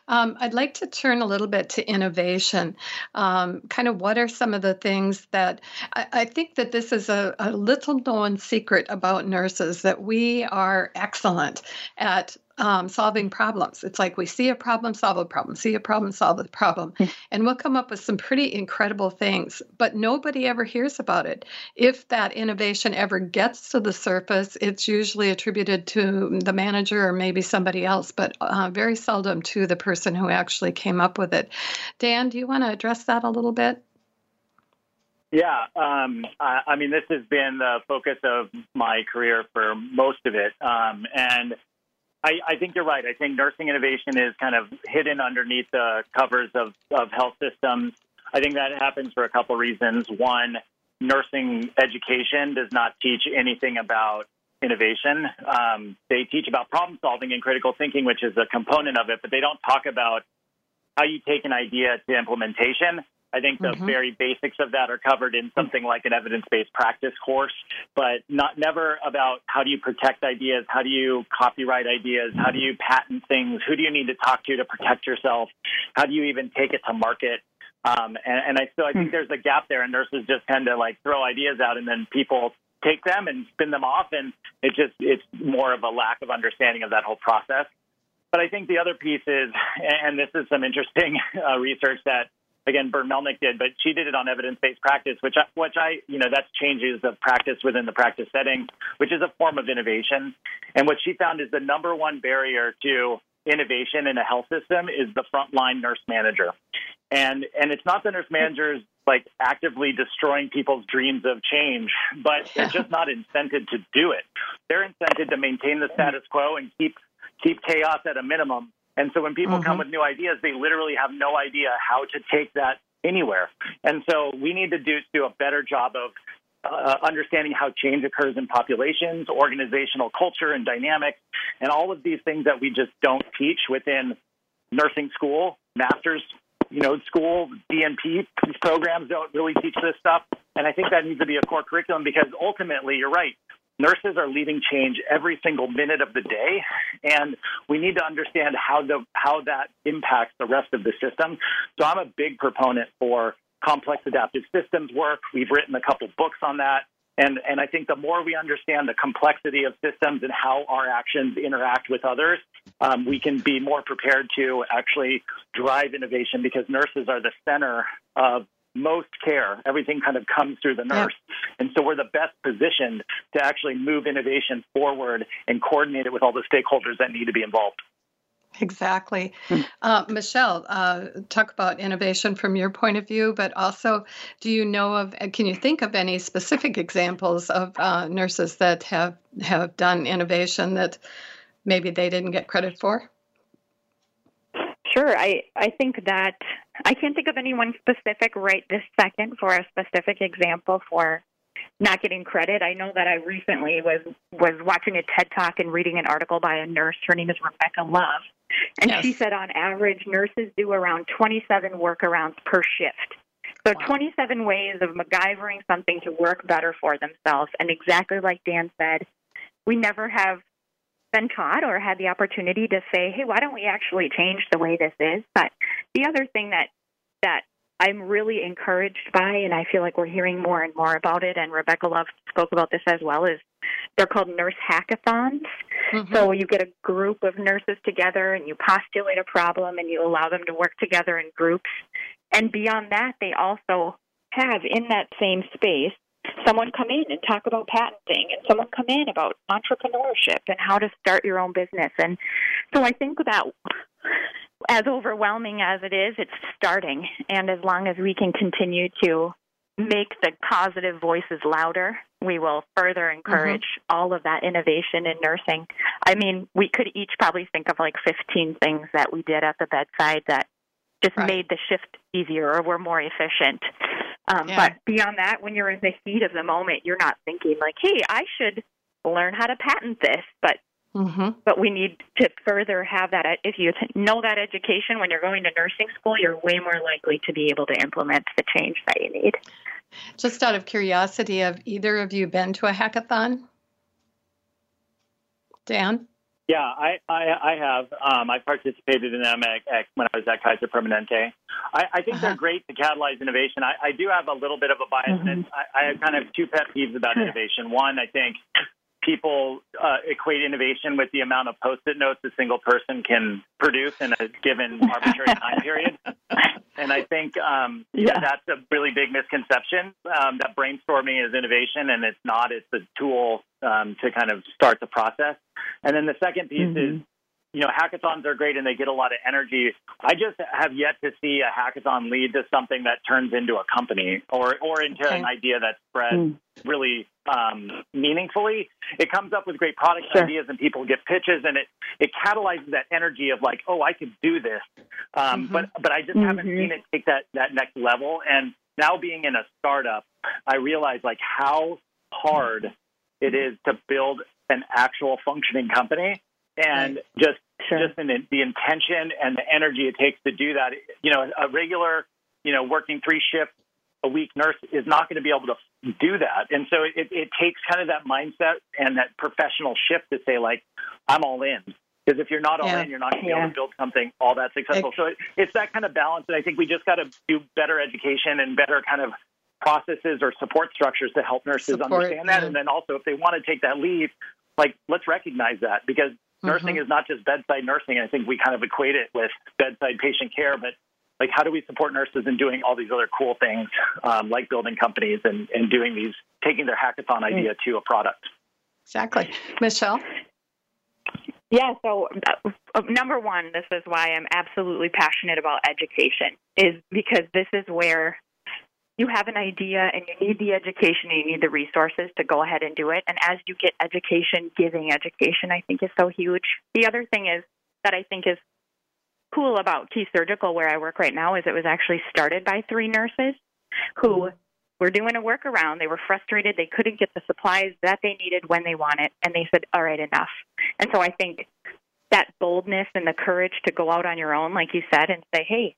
Speaker 1: Um, I'd like to turn a little bit to innovation. Um, kind of what are some of the things that I, I think that this is a, a little known secret about nurses that we are excellent at um, solving problems. It's like we see a problem, solve a problem, see a problem, solve a problem, hmm. and we'll come up with some pretty incredible things, but nobody ever hears about it. If that innovation ever gets to the surface, it's usually attributed to the manager or maybe somebody else, but uh, very seldom to the person who actually came up with it. Dan, do you want to address that a little bit?
Speaker 2: Yeah, um, I, I, mean, this has been the focus of my career for most of it. Um, and I, I, think you're right. I think nursing innovation is kind of hidden underneath the covers of, of health systems. I think that happens for a couple reasons. One, nursing education does not teach anything about innovation. Um, they teach about problem solving and critical thinking, which is a component of it, but they don't talk about how you take an idea to implementation I think the mm-hmm. very basics of that are covered in something like an evidence-based practice course, but not never about how do you protect ideas, how do you copyright ideas, how do you patent things, who do you need to talk to to protect yourself, how do you even take it to market. Um, and, and I still I think hmm. there's a gap there, and nurses just tend to like throw ideas out, and then people take them and spin them off, and it just it's more of a lack of understanding of that whole process. But I think the other piece is, and this is some interesting uh, research that again, Bern Melnyk did, but she did it on evidence-based practice, which I, which I, you know, that's changes of practice within the practice setting, which is a form of innovation. And what she found is the number one barrier to innovation in a health system is the frontline nurse manager. And and it's not the nurse managers like actively destroying people's dreams of change, but they're just not incented to do it. They're incented to maintain the status quo and keep keep chaos at a minimum and so when people mm-hmm. come with new ideas, they literally have no idea how to take that anywhere. And so we need to do, do a better job of uh, understanding how change occurs in populations, organizational culture and dynamics, and all of these things that we just don't teach within nursing school, master's, you know, school, DNP programs don't really teach this stuff. And I think that needs to be a core curriculum because ultimately, you're right nurses are leading change every single minute of the day, and we need to understand how the how that impacts the rest of the system. So I'm a big proponent for complex adaptive systems work. We've written a couple books on that. And, and I think the more we understand the complexity of systems and how our actions interact with others, um, we can be more prepared to actually drive innovation because nurses are the center of most care. Everything kind of comes through the nurse. And so we're the best positioned to actually move innovation forward and coordinate it with all the stakeholders that need to be involved.
Speaker 1: Exactly. Hmm. Uh, Michelle, uh, talk about innovation from your point of view, but also do you know of, can you think of any specific examples of uh, nurses that have, have done innovation that maybe they didn't get credit for?
Speaker 3: Sure. I, I think that I can't think of anyone specific right this second for a specific example for not getting credit. I know that I recently was was watching a TED Talk and reading an article by a nurse. Her name is Rebecca Love, and yes. she said on average nurses do around 27 workarounds per shift. So wow. 27 ways of MacGyvering something to work better for themselves. And exactly like Dan said, we never have been taught or had the opportunity to say, "Hey, why don't we actually change the way this is?" But the other thing that that I'm really encouraged by, and I feel like we're hearing more and more about it. And Rebecca Love spoke about this as well. Is they're called nurse hackathons. Mm-hmm. So you get a group of nurses together, and you postulate a problem, and you allow them to work together in groups. And beyond that, they also have in that same space someone come in and talk about patenting and someone come in about entrepreneurship and how to start your own business and so i think that as overwhelming as it is it's starting and as long as we can continue to make the positive voices louder we will further encourage mm-hmm. all of that innovation in nursing i mean we could each probably think of like 15 things that we did at the bedside that just right. made the shift easier or were more efficient Um,
Speaker 1: Yeah.
Speaker 3: But beyond that, when you're in the heat of the moment, you're not thinking like, "Hey, I should learn how to patent this." But
Speaker 1: hmm
Speaker 3: but we need to further have that. If you know that education when you're going to nursing school, you're way more likely to be able to implement the change that you need.
Speaker 1: Just out of curiosity, have either of you been to a hackathon? Dan?
Speaker 2: Yeah, I, I, I have. Um, I participated in them at, at, when I was at Kaiser Permanente. I, I think
Speaker 1: Uh-huh.
Speaker 2: they're great to catalyze innovation. I, I do have a little bit of a bias.
Speaker 3: Mhm.
Speaker 2: I, I have kind of two pet peeves about innovation. One, I think people uh, equate innovation with the amount of post-it notes a single person can produce in a given arbitrary time period. And I think um,
Speaker 3: Yeah.
Speaker 2: that's a really big misconception um, that brainstorming is innovation, and it's not. It's a tool um, to kind of start the process. And then the second piece
Speaker 3: Mhm.
Speaker 2: is, you know, hackathons are great and they get a lot of energy. I just have yet to see a hackathon lead to something that turns into a company or or into
Speaker 1: Okay.
Speaker 2: an idea that spreads
Speaker 3: Mm.
Speaker 2: really um, meaningfully. It comes up with great product
Speaker 3: Sure.
Speaker 2: ideas and people get pitches and it it catalyzes that energy of like, oh, I could do this. Um,
Speaker 1: Mhm.
Speaker 2: But but I just haven't
Speaker 3: Mhm.
Speaker 2: seen it take that that next level. And now being in a startup, I realize like how hard it is to build an actual functioning company and just
Speaker 3: Sure.
Speaker 2: just in the, the intention and the energy it takes to do that. You know, a regular, you know, working three shifts a week nurse is not going to be able to do that. And so it, it takes kind of that mindset and that professional shift to say, like, I'm all in. Because if you're not all
Speaker 1: Yeah.
Speaker 2: in, you're not going to be
Speaker 3: Yeah.
Speaker 2: able to build something all that successful. So it, it's that kind of balance. And I think we just got to do better education and better kind of processes or support structures to help nurses
Speaker 1: Support,
Speaker 2: understand that.
Speaker 1: yeah.
Speaker 2: And then also, if they want to take that leave, like, let's recognize that because nursing
Speaker 1: Mhm.
Speaker 2: is not just bedside nursing. I think we kind of equate it with bedside patient care, but like how do we support nurses in doing all these other cool things, um, like building companies and, and doing these, taking their hackathon idea to a product?
Speaker 1: Exactly. Michelle?
Speaker 3: Yeah, so uh, uh, number one, this is why I'm absolutely passionate about education, is because this is where you have an idea and you need the education and you need the resources to go ahead and do it. And as you get education, giving education, I think is so huge. The other thing is that I think is cool about Key Surgical, where I work right now, is it was actually started by three nurses who were doing a workaround. They were frustrated. They couldn't get the supplies that they needed when they wanted. And they said, all right, enough. And so I think that boldness and the courage to go out on your own, like you said, and say, hey,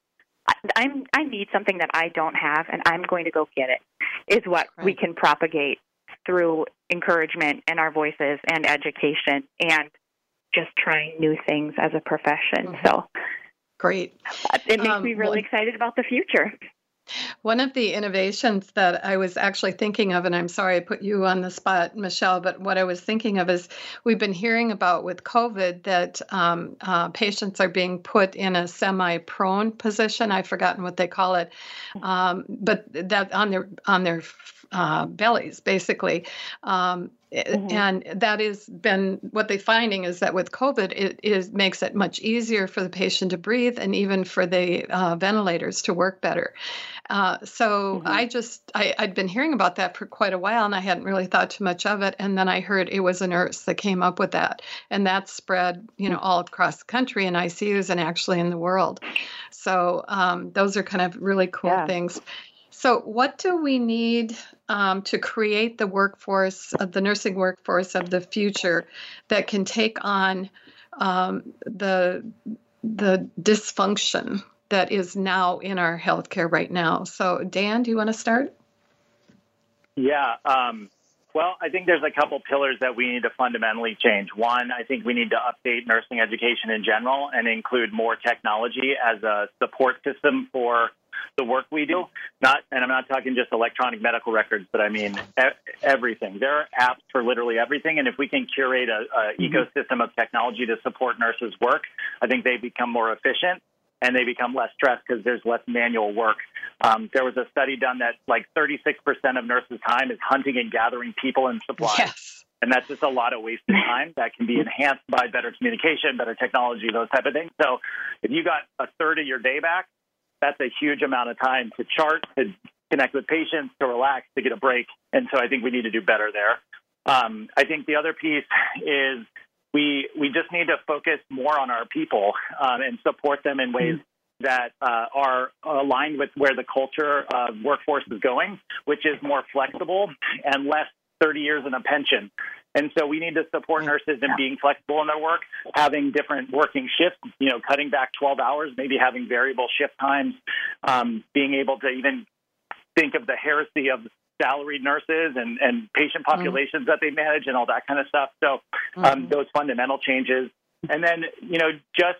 Speaker 3: I'm I need something that I don't have, and I'm going to go get it, is what we can propagate through encouragement and our voices and education and just trying new things as a profession.
Speaker 1: Mhm.
Speaker 3: So
Speaker 1: Great.
Speaker 3: it makes
Speaker 1: Um,
Speaker 3: me really
Speaker 1: one-
Speaker 3: excited about the future.
Speaker 1: One of the innovations that I was actually thinking of, and I'm sorry I put you on the spot, Michelle, but what I was thinking of is we've been hearing about with COVID that um, uh, patients are being put in a semi prone position. I've forgotten what they call it, um, but that on their on their uh, bellies, basically. Um,
Speaker 3: Mhm.
Speaker 1: And that has been what they're finding is that with COVID, it is makes it much easier for the patient to breathe and even for the uh, ventilators to work better. Uh, so
Speaker 3: Mhm.
Speaker 1: I just I, I'd been hearing about that for quite a while, and I hadn't really thought too much of it. And then I heard it was a nurse that came up with that, and that spread, you know, all across the country in ICUs and actually in the world. So um, those are kind of really cool
Speaker 3: Yeah.
Speaker 1: things. So, what do we need um, to create the workforce, uh, the nursing workforce of the future, that can take on um, the the dysfunction that is now in our healthcare right now? So, Dan, do you want to start?
Speaker 2: Yeah. Um, well, I think there's a couple pillars that we need to fundamentally change. One, I think we need to update nursing education in general and include more technology as a support system for the work we do. Not, and I'm not talking just electronic medical records, but I mean e- everything. There are apps for literally everything, and if we can curate a, a ecosystem of technology to support nurses' work, I think they become more efficient and they become less stressed because there's less manual work. Um, there was a study done that like 36% of nurses' time is hunting and gathering people and supplies.
Speaker 1: Yes.
Speaker 2: And that's just a lot of wasted time that can be enhanced by better communication, better technology, those type of things. So if you got a third of your day back, that's a huge amount of time to chart, to connect with patients, to relax, to get a break. And so I think we need to do better there. Um, I think the other piece is we we just need to focus more on our people um, and support them in ways that uh, are aligned with where the culture of workforce is going, which is more flexible and less 30 years in a pension. And so we need to support nurses in being flexible in their work, having different working shifts, you know, cutting back 12 hours, maybe having variable shift times, um, being able to even think of the heresy of salaried nurses and, and patient mm-hmm. populations mm-hmm. that they manage and all that kind of stuff. So um, mm-hmm. those fundamental changes. And then, you know, just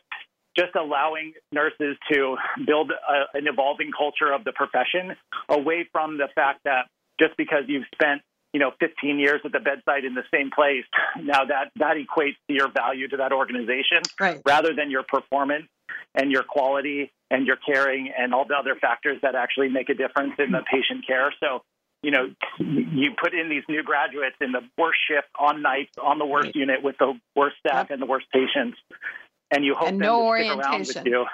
Speaker 2: just allowing nurses to build a, an evolving culture of the profession away from the fact that just because you've spent you know 15 years at the bedside in the same place now that that equates to your value to that organization
Speaker 1: right.
Speaker 2: rather than your performance and your quality and your caring and all the other factors that actually make a difference in the patient care so you know you put in these new graduates in the worst shift on nights on the worst right. unit with the worst staff yep. and the worst patients and you hope
Speaker 1: and
Speaker 2: them
Speaker 1: no
Speaker 2: to
Speaker 1: orientation.
Speaker 2: around with you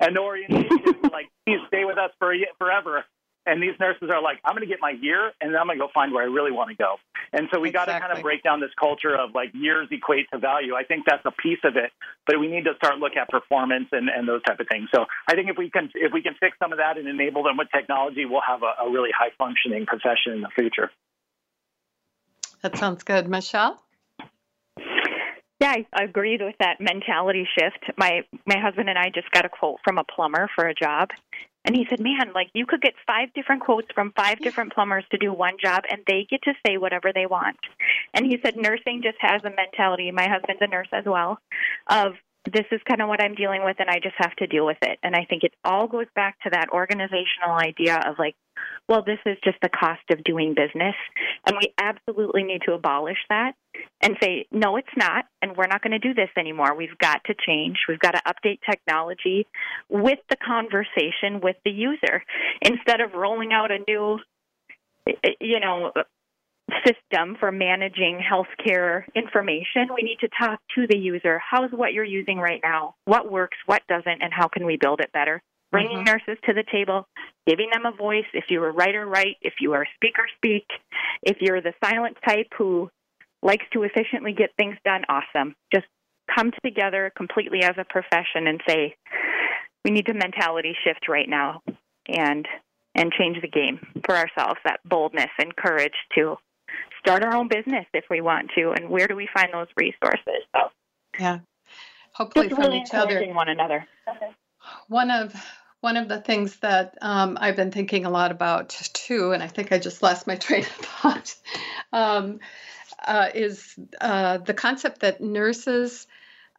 Speaker 2: and no orientation like please stay with us for forever and these nurses are like, I'm going to get my year and then I'm going to go find where I really want to go. And so we exactly. got to kind of break down this culture of like years equate to value. I think that's a piece of it, but we need to start look at performance and, and those type of things. So I think if we can if we can fix some of that and enable them with technology, we'll have a, a really high functioning profession in the future.
Speaker 1: That sounds good, Michelle.
Speaker 3: Yeah, I agreed with that mentality shift. My my husband and I just got a quote from a plumber for a job, and he said, "Man, like you could get five different quotes from five different plumbers to do one job, and they get to say whatever they want." And he said, "Nursing just has a mentality. My husband's a nurse as well, of this is kind of what I'm dealing with, and I just have to deal with it." And I think it all goes back to that organizational idea of like well, this is just the cost of doing business. And we absolutely need to abolish that and say, no, it's not. And we're not going to do this anymore. We've got to change. We've got to update technology with the conversation with the user instead of rolling out a new, you know, system for managing healthcare information. We need to talk to the user. How's what you're using right now? What works? What doesn't? And how can we build it better? bringing mm-hmm. nurses to the table, giving them a voice. If you are writer, write. If you are speaker, speak. If you're the silent type who likes to efficiently get things done, awesome. Just come together completely as a profession and say, we need to mentality shift right now and and change the game for ourselves, that boldness and courage to start our own business if we want to and where do we find those resources? So
Speaker 1: Yeah. Hopefully
Speaker 3: Just
Speaker 1: from
Speaker 3: really
Speaker 1: each other.
Speaker 3: one another.
Speaker 1: One of one of the things that um, I've been thinking a lot about too, and I think I just lost my train of thought, um, uh, is uh, the concept that nurses,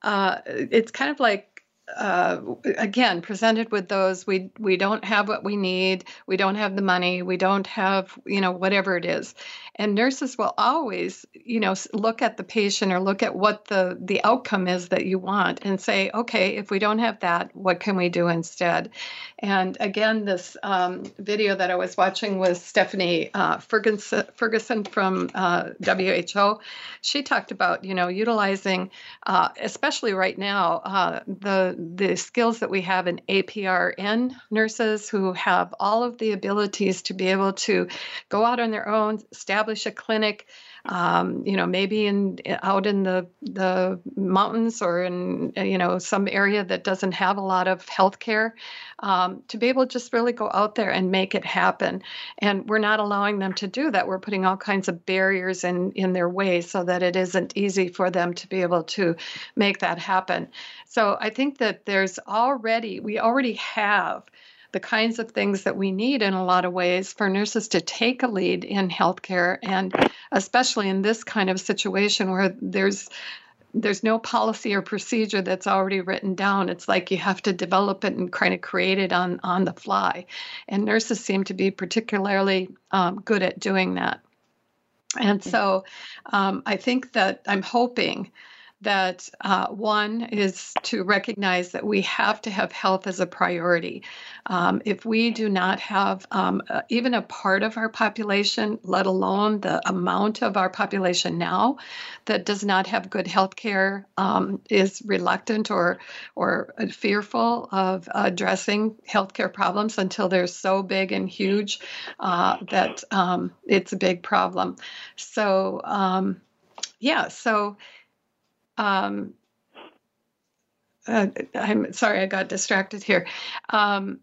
Speaker 1: uh, it's kind of like uh, again presented with those we we don't have what we need we don't have the money we don't have you know whatever it is. And nurses will always you know look at the patient or look at what the the outcome is that you want and say okay if we don't have that what can we do instead? And again this um, video that i was watching was stephanie uh, ferguson, ferguson from uh, who she talked about you know utilizing uh, especially right now uh, the the skills that we have in APRN nurses who have all of the abilities to be able to go out on their own, establish a clinic, um, you know, maybe in out in the the mountains or in you know some area that doesn't have a lot of health care, um, to be able to just really go out there and make it happen. And we're not allowing them to do that. We're putting all kinds of barriers in in their way so that it isn't easy for them to be able to make that happen. So I think that there's already we already have the kinds of things that we need in a lot of ways for nurses to take a lead in healthcare and especially in this kind of situation where there's there's no policy or procedure that's already written down. It's like you have to develop it and kind of create it on on the fly. And nurses seem to be particularly um, good at doing that. And so um, I think that I'm hoping that uh, one is to recognize that we have to have health as a priority. Um, if we do not have um, uh, even a part of our population, let alone the amount of our population now that does not have good health care, um, is reluctant or or fearful of addressing healthcare problems until they're so big and huge uh, that um, it's a big problem. So um, yeah, so um, uh, I'm sorry, I got distracted here. Um,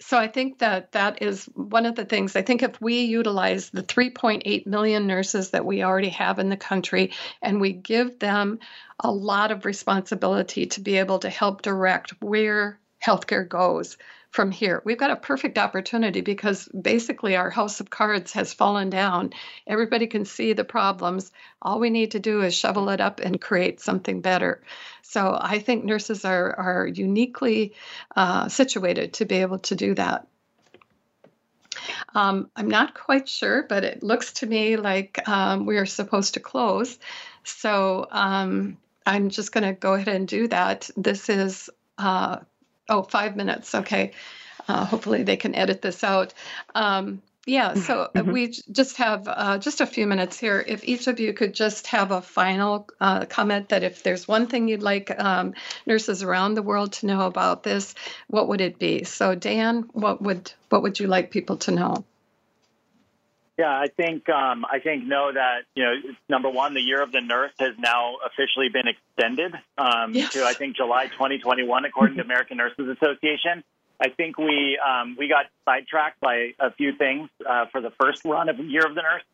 Speaker 1: so I think that that is one of the things. I think if we utilize the 3.8 million nurses that we already have in the country and we give them a lot of responsibility to be able to help direct where healthcare goes, from here. We've got a perfect opportunity because basically our house of cards has fallen down. Everybody can see the problems. All we need to do is shovel it up and create something better. So I think nurses are, are uniquely uh, situated to be able to do that. Um, I'm not quite sure, but it looks to me like um, we are supposed to close. So um, I'm just going to go ahead and do that. This is uh, Oh, five minutes. Okay. Uh, hopefully they can edit this out. Um, yeah, so uh, mm-hmm. we just have uh, just a few minutes here. If each of you could just have a final uh, comment that if there's one thing you'd like um, nurses around the world to know about this, what would it be? So, Dan, what would what would you like people to know?
Speaker 2: Yeah, I think um, I think know that you know number one, the year of the nurse has now officially been extended um, yes. to I think July 2021, according to American Nurses Association. I think we um, we got sidetracked by a few things uh, for the first run of Year of the Nurse.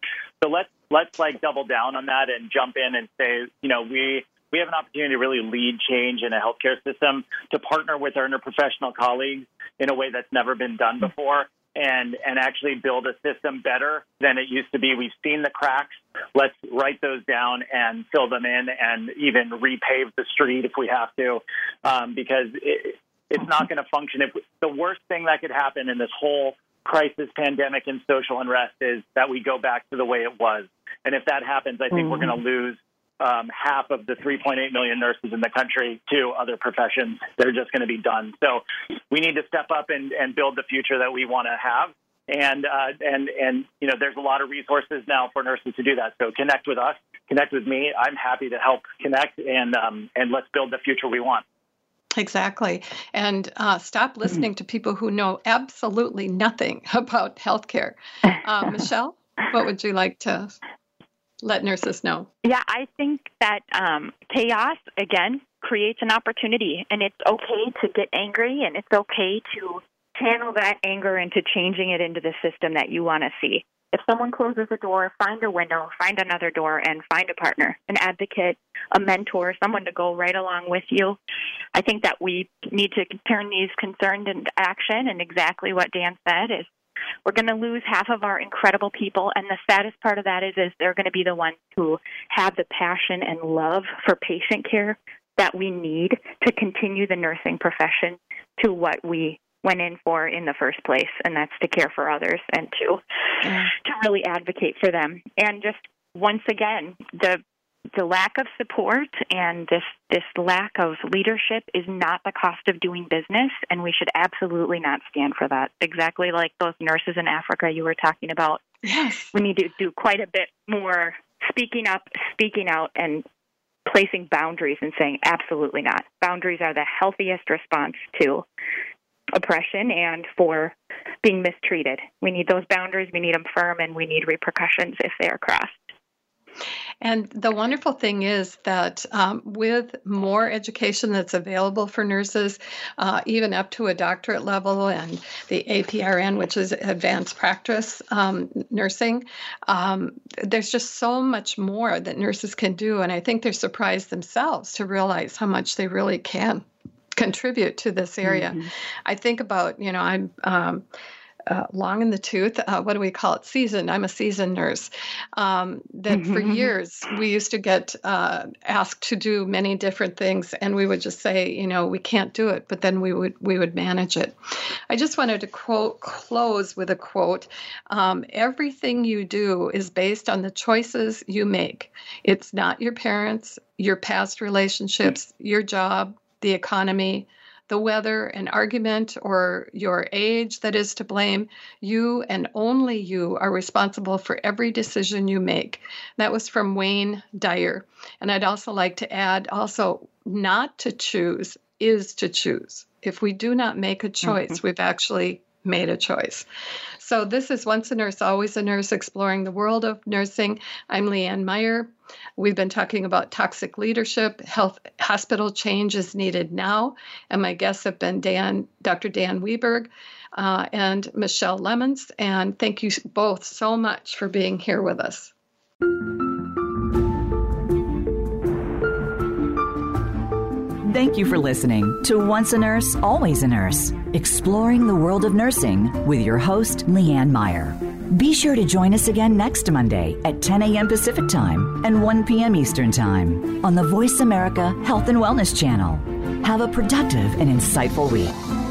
Speaker 2: So let's let's like double down on that and jump in and say, you know, we we have an opportunity to really lead change in a healthcare system to partner with our interprofessional colleagues in a way that's never been done before and and actually build a system better than it used to be. We've seen the cracks. Let's write those down and fill them in, and even repave the street if we have to, um, because it, it's not going to function. If the worst thing that could happen in this whole crisis, pandemic, and social unrest is that we go back to the way it was. And if that happens, I think mm-hmm. we're going to lose um, half of the 3.8 million nurses in the country to other professions. They're just going to be done. So we need to step up and, and build the future that we want to have. And uh, and and you know, there's a lot of resources now for nurses to do that. So connect with us, connect with me. I'm happy to help connect, and um, and let's build the future we want.
Speaker 1: Exactly. And uh, stop listening to people who know absolutely nothing about healthcare. Uh, Michelle, what would you like to let nurses know?
Speaker 3: Yeah, I think that um, chaos, again, creates an opportunity, and it's okay to get angry, and it's okay to channel that anger into changing it into the system that you want to see. If someone closes a door, find a window, find another door, and find a partner, an advocate, a mentor, someone to go right along with you. I think that we need to turn these concerns into action, and exactly what Dan said is we're going to lose half of our incredible people, and the saddest part of that is, is they're going to be the ones who have the passion and love for patient care that we need to continue the nursing profession to what we went in for in the first place, and that's to care for others and to to really advocate for them. And just once again, the the lack of support and this this lack of leadership is not the cost of doing business and we should absolutely not stand for that. Exactly like those nurses in africa you were talking about.
Speaker 1: Yes.
Speaker 3: We need to do quite a bit more speaking up speaking out and placing boundaries and saying absolutely not. Boundaries are the healthiest response to oppression and for being mistreated. We need those boundaries we need them firm and we need repercussions if they are crossed
Speaker 1: and the wonderful thing is that um, with more education that's available for nurses, uh, even up to a doctorate level, and the APRN, which is advanced practice um, nursing, um, there's just so much more that nurses can do. And I think they're surprised themselves to realize how much they really can contribute to this area. Mm-hmm. I think about, you know, I'm um, uh, long in the tooth. Uh, what do we call it? Seasoned. I'm a seasoned nurse. Um, that for mm-hmm. years we used to get uh, asked to do many different things, and we would just say, you know, we can't do it, but then we would we would manage it. I just wanted to quote close with a quote. Um, Everything you do is based on the choices you make. It's not your parents, your past relationships, your job, the economy, the weather, an argument, or your age that is to blame. You and only you are responsible for every decision you make. That was from Wayne Dyer. And I'd also like to add also, not to choose is to choose. If we do not make a choice, mm-hmm. we've actually made a choice. So, this is Once a Nurse, Always a Nurse, exploring the world of nursing. I'm Leanne Meyer. We've been talking about toxic leadership, health hospital change is needed now, and my guests have been Dan, Dr. Dan Weberg, uh, and Michelle Lemons. And thank you both so much for being here with us.
Speaker 4: Thank you for listening to Once a Nurse, Always a Nurse, exploring the world of nursing with your host, Leanne Meyer. Be sure to join us again next Monday at 10 a.m. Pacific Time and 1 p.m. Eastern Time on the Voice America Health and Wellness Channel. Have a productive and insightful week.